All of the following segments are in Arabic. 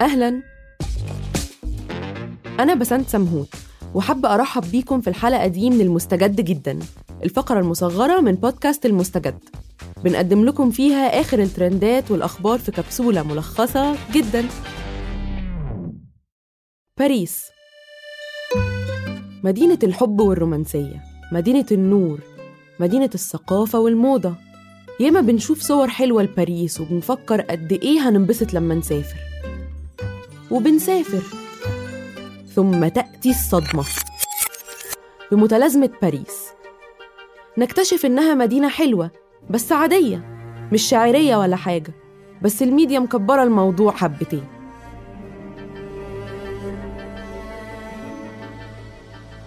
أهلا. أنا بسنت سمهوت وحابة أرحب بيكم في الحلقة دي من المستجد جدا الفقرة المصغرة من بودكاست المستجد. بنقدم لكم فيها آخر الترندات والأخبار في كبسولة ملخصة جدا. باريس. مدينة الحب والرومانسية مدينة النور مدينة الثقافة والموضة. ياما بنشوف صور حلوة لباريس وبنفكر قد إيه هننبسط لما نسافر. وبنسافر. ثم تأتي الصدمة. بمتلازمة باريس. نكتشف إنها مدينة حلوة بس عادية مش شاعرية ولا حاجة بس الميديا مكبرة الموضوع حبتين.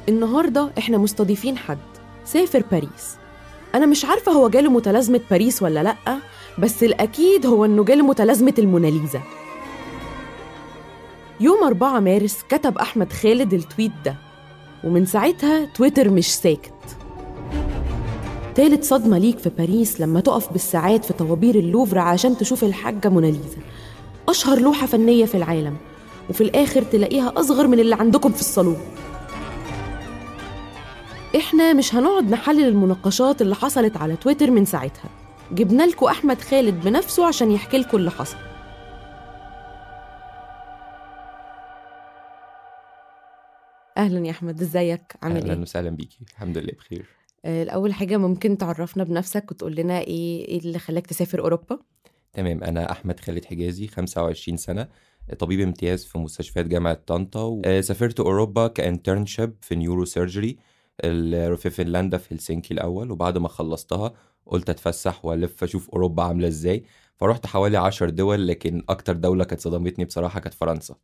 النهاردة إحنا مستضيفين حد. سافر باريس. أنا مش عارفة هو جاله متلازمة باريس ولا لأ بس الأكيد هو إنه جاله متلازمة الموناليزا. يوم 4 مارس كتب أحمد خالد التويت ده ومن ساعتها تويتر مش ساكت. تالت صدمة ليك في باريس لما تقف بالساعات في طوابير اللوفر عشان تشوف الحاجة موناليزا. أشهر لوحة فنية في العالم وفي الآخر تلاقيها أصغر من اللي عندكم في الصالون. إحنا مش هنقعد نحلل المناقشات اللي حصلت على تويتر من ساعتها. جبنا لكم أحمد خالد بنفسه عشان يحكي لكم اللي حصل. أهلا يا أحمد إزيك عامل أهلا إيه؟ وسهلا بيكي الحمد لله بخير آه، الأول حاجة ممكن تعرفنا بنفسك وتقول لنا إيه إيه اللي خلاك تسافر أوروبا؟ تمام أنا أحمد خالد حجازي 25 سنة طبيب امتياز في مستشفيات جامعة طنطا آه، سافرت أوروبا ك internship في neurosurgery في فنلندا في هلسنكي الأول وبعد ما خلصتها قلت أتفسح وألف أشوف أوروبا عاملة إزاي فرحت حوالي 10 دول لكن أكتر دولة كانت صدمتني بصراحة كانت فرنسا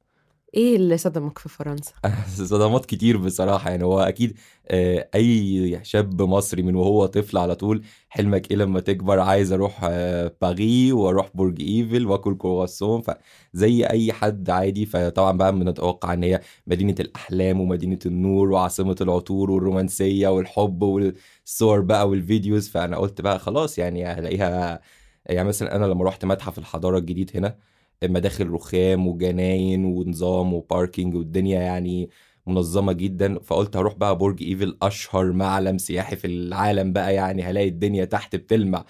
إيه اللي صدمك في فرنسا؟ صدمات كتير بصراحة يعني هو أكيد آه، أي شاب مصري من وهو طفل على طول حلمك إيه لما تكبر؟ عايز أروح آه، باريس وأروح برج إيفل وآكل كرواسون فزي أي حد عادي. فطبعا بقى بنتوقع إن هي مدينة الأحلام ومدينة النور وعاصمة العطور والرومانسية والحب والصور بقى وال videos. فأنا قلت بقى خلاص يعني هلاقيها يعني مثلا أنا لما رحت متحف الحضارة الجديد هنا مداخل رخام وجناين ونظام و parking والدنيا يعني منظمة جدا. فقلت هروح بقى برج إيفل أشهر معلم سياحي في العالم بقى يعني هلاقي الدنيا تحت بتلمع.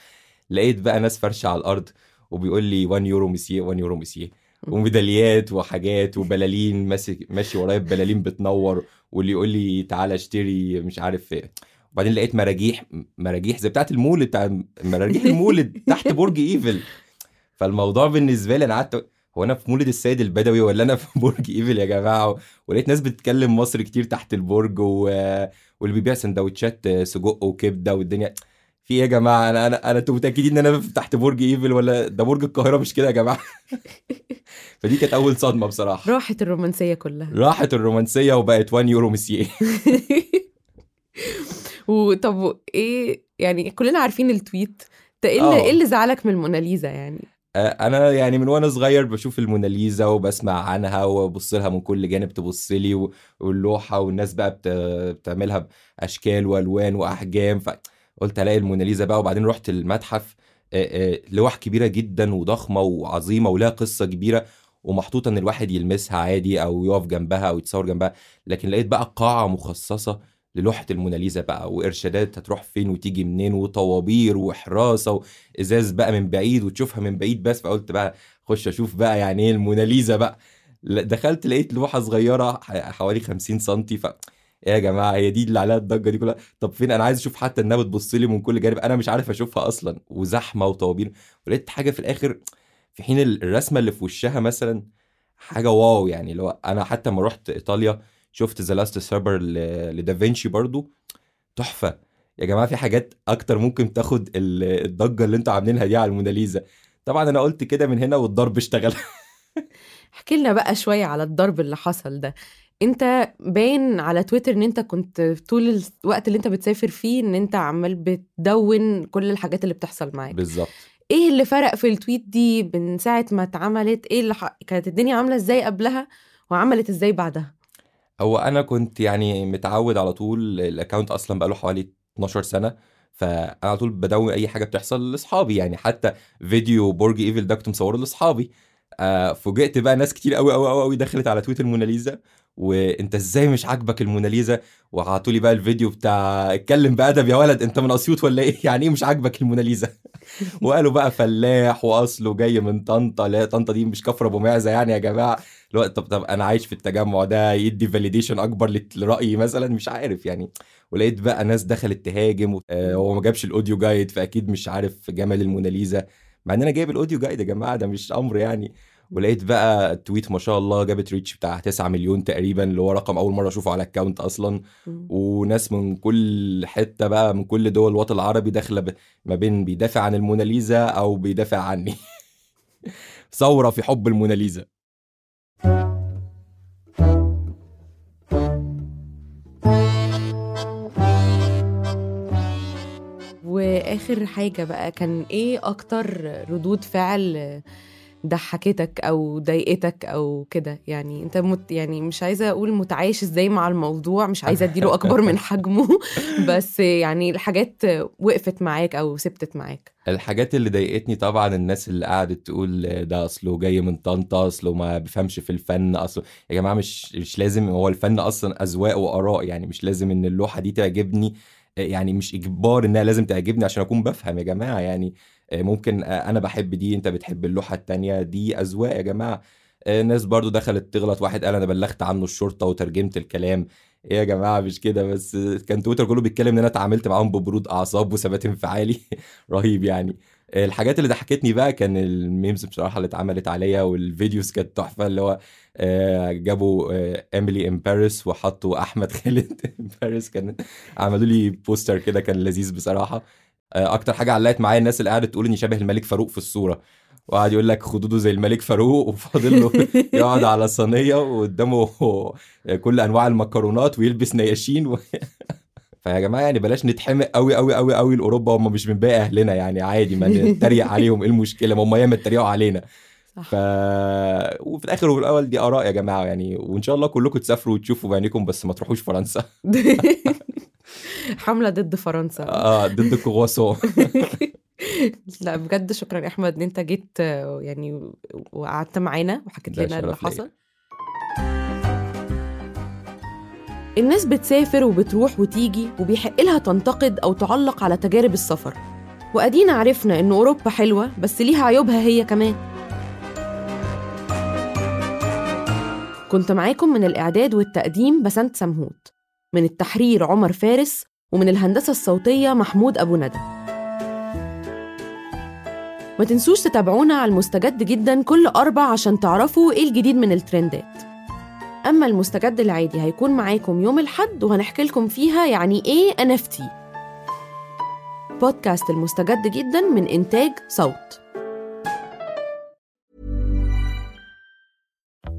لقيت بقى ناس فرشة على الأرض وبيقول لي 1 يورو مسيه 1 يورو مسيه وميداليات وحاجات وبلالين ماسك ماشي ورايا ببلالين بتنور واللي يقول لي تعالى اشتري مش عارف إيه. وبعدين لقيت مراجيح مراجيح زي بتاعت المولد بتاع مراجيح المولد تحت برج إيفل. فالموضوع بالنسبة لي أنا قعدت هو أنا في مولد السيد البدوي ولا أنا في برج إيفل يا جماعة؟ ولقيت ناس بتتكلم مصري كتير تحت البرج و... واللي بيبيع سندوتشات سجق وكبدة والدنيا. في إيه يا جماعة؟ أنا أنا أنا أنتوا متأكدين إن أنا في- تحت برج إيفل ولا ده برج القاهرة؟ مش كده يا جماعة؟ فدي كانت أول صدمة بصراحة. راحت الرومانسية كلها. راحت الرومانسية وبقت 1 يورو مسيه وطب إيه يعني كلنا عارفين التويت ده إيه اللي, آه. إيه اللي زعلك من الموناليزا يعني؟ آه، أنا يعني من وأنا صغير بشوف الموناليزا وبسمع عنها وأبص لها من كل جانب تبص لي واللوحة والناس بقى بت- بتعملها بأشكال وألوان وأحجام فقلت ألاقي الموناليزا بقى وبعدين رحت المتحف آه، آه، لوح كبيرة جدا وضخمة وعظيمة ولها قصة كبيرة ومحطوطة إن الواحد يلمسها عادي أو يقف جنبها أو يتصور جنبها لكن لقيت بقى قاعة مخصصة للوحة الموناليزا بقى وإرشادات هتروح فين وتيجي منين وطوابير وحراسه وإزاز بقى من بعيد وتشوفها من بعيد بس فقلت بقى خش أشوف بقى يعني إيه الموناليزا بقى. دخلت لقيت لوحة صغيرة ح- حوالي 50 سم ف إيه يا جماعة هي دي اللي عليها الضجة دي كلها؟ طب فين؟ أنا عايز أشوف حتى إنها بتبص لي من كل جانب أنا مش عارف أشوفها أصلا وزحمة وطوابير. ولقيت حاجة في الآخر في حين ال- الرسمة اللي في وشها مثلا حاجة wow يعني لو أنا حتى لما رحت إيطاليا شفت The Last Supper لدافنشي برضو. تحفة. يا جماعة في حاجات أكتر ممكن تاخد ال- الضجة اللي أنتوا عاملينها دي على الموناليزا. طبعا أنا قلت كده من هنا والضرب اشتغل. احكي لنا بقى شوية على الضرب اللي حصل ده. انت باين على تويتر ان انت كنت طول الوقت اللي انت بتسافر فيه ان انت عمال بتدون كل الحاجات اللي بتحصل معاك. بالظبط. إيه اللي فرق في ال tweet دي من ساعة ما اتعملت؟ إيه اللي ح... كانت الدنيا عاملة إزاي قبلها وعملت إزاي بعدها؟ هو أنا كنت يعني متعود على طول ال account أصلا بقاله حوالي 12 سنة فأنا على طول بدون أي حاجة بتحصل لأصحابي يعني حتى فيديو برج ايفل ده كنت مصوره لأصحابي. آه فوجئت بقى ناس كتير قوي قوي قوي دخلت على tweet الموناليزا وأنت إزاي مش عاجبك الموناليزا؟ وعطوا لي بقى الفيديو بتاع اتكلم بأدب يا ولد أنت من اسيوط ولا إيه؟ يعني إيه مش عاجبك الموناليزا؟ وقالوا بقى فلاح وأصله جاي من طنطا لا طنطا دي مش كفر أبو معزة يعني يا جماعة. لو طب طب أنا عايش في التجمع ده يدي validation أكبر لرأيي مثلا؟ مش عارف يعني. ولقيت بقى ناس دخلت تهاجم آه، هو ما جابش ال audio guide فأكيد مش عارف جمال الموناليزا. مع إن أنا جايب ال audio guide يا جماعة ده مش أمر يعني. ولقيت بقى ال tweet ما شاء الله جابت reach بتاع 9 مليون تقريبا اللي هو رقم أول مرة أشوفه على ال account أصلا. وناس من كل حتة بقى من كل دول الوطن العربي داخلة ب- ما بين بيدافع عن الموناليزا أو بيدافع عني. ثورة في حب الموناليزا. وآخر حاجة بقى كان إيه أكتر ردود فعل ضحكتك أو ضايقتك أو كده. يعني أنت مت يعني مش عايزة أقول متعايش إزاي مع الموضوع مش عايزة أديله أكبر من حجمه. بس يعني الحاجات وقفت معاك أو ثبتت معاك. الحاجات اللي ضايقتني طبعا الناس اللي قعدت تقول ده أصله جاي من طنطا أصله ما بيفهمش في الفن أصله يا جماعة مش مش لازم هو الفن أصلا أذواق وآراء يعني مش لازم إن اللوحة دي تعجبني يعني مش إجبار إنها لازم تعجبني عشان أكون بفهم يا جماعة. يعني ممكن أنا بحب دي أنت بتحب اللوحة التانية دي أذواق يا جماعة. ناس برضو دخلت تغلط واحد قال أنا بلغت عنه الشرطة وترجمت الكلام. إيه يا جماعة مش كده بس؟ كان تويتر كله بيتكلم إن أنا اتعاملت معاهم ببرود أعصاب وثبات انفعالي. رهيب يعني. الحاجات اللي ضحكتني بقى كان ال memes بصراحة اللي اتعملت عليا وال videos كانت تحفة اللي هو جابوا Emily in Paris وحطوا أحمد خالد in Paris كان عملوا لي poster كده كان لذيذ بصراحة. أكتر حاجة علقت معايا الناس اللي قاعدة تقول إني شبه الملك فاروق في الصورة. وقعد يقول لك خدوده زي الملك فاروق وفاضل له يقعد على صينية وقدامه كل أنواع المكرونات ويلبس نياشين و... فيا جماعة يعني بلاش نتحمق قوي قوي قوي قوي لأوروبا هم مش من باقي أهلنا يعني عادي ما نتريق عليهم إيه المشكلة؟ ما هم ياما اتريقوا علينا. ف وفي الآخر وفي الأول دي آراء يا جماعة يعني وإن شاء الله كلكم تسافروا وتشوفوا بعينيكم بس ما تروحوش فرنسا. حملة ضد فرنسا. آه ضد الكرواسون لا بجد شكرا يا أحمد إن أنت جيت يعني وقعدت معانا وحكيت لنا اللي حصل. الناس بتسافر وبتروح وتيجي وبيحق لها تنتقد أو تعلق على تجارب السفر. وأدينا عرفنا إن أوروبا حلوة بس ليها عيوبها هي كمان. كنت معاكم من الإعداد والتقديم بسنت سمهوت. من التحرير عمر فارس ومن الهندسة الصوتية محمود أبو ندى. ما تنسوش تتابعونا على المستجد جدا كل أربع عشان تعرفوا إيه الجديد من الترندات. أما المستجد العادي هيكون معاكم يوم الحد وهنحكي لكم فيها يعني إيه NFT بودكاست المستجد جدا من إنتاج صوت.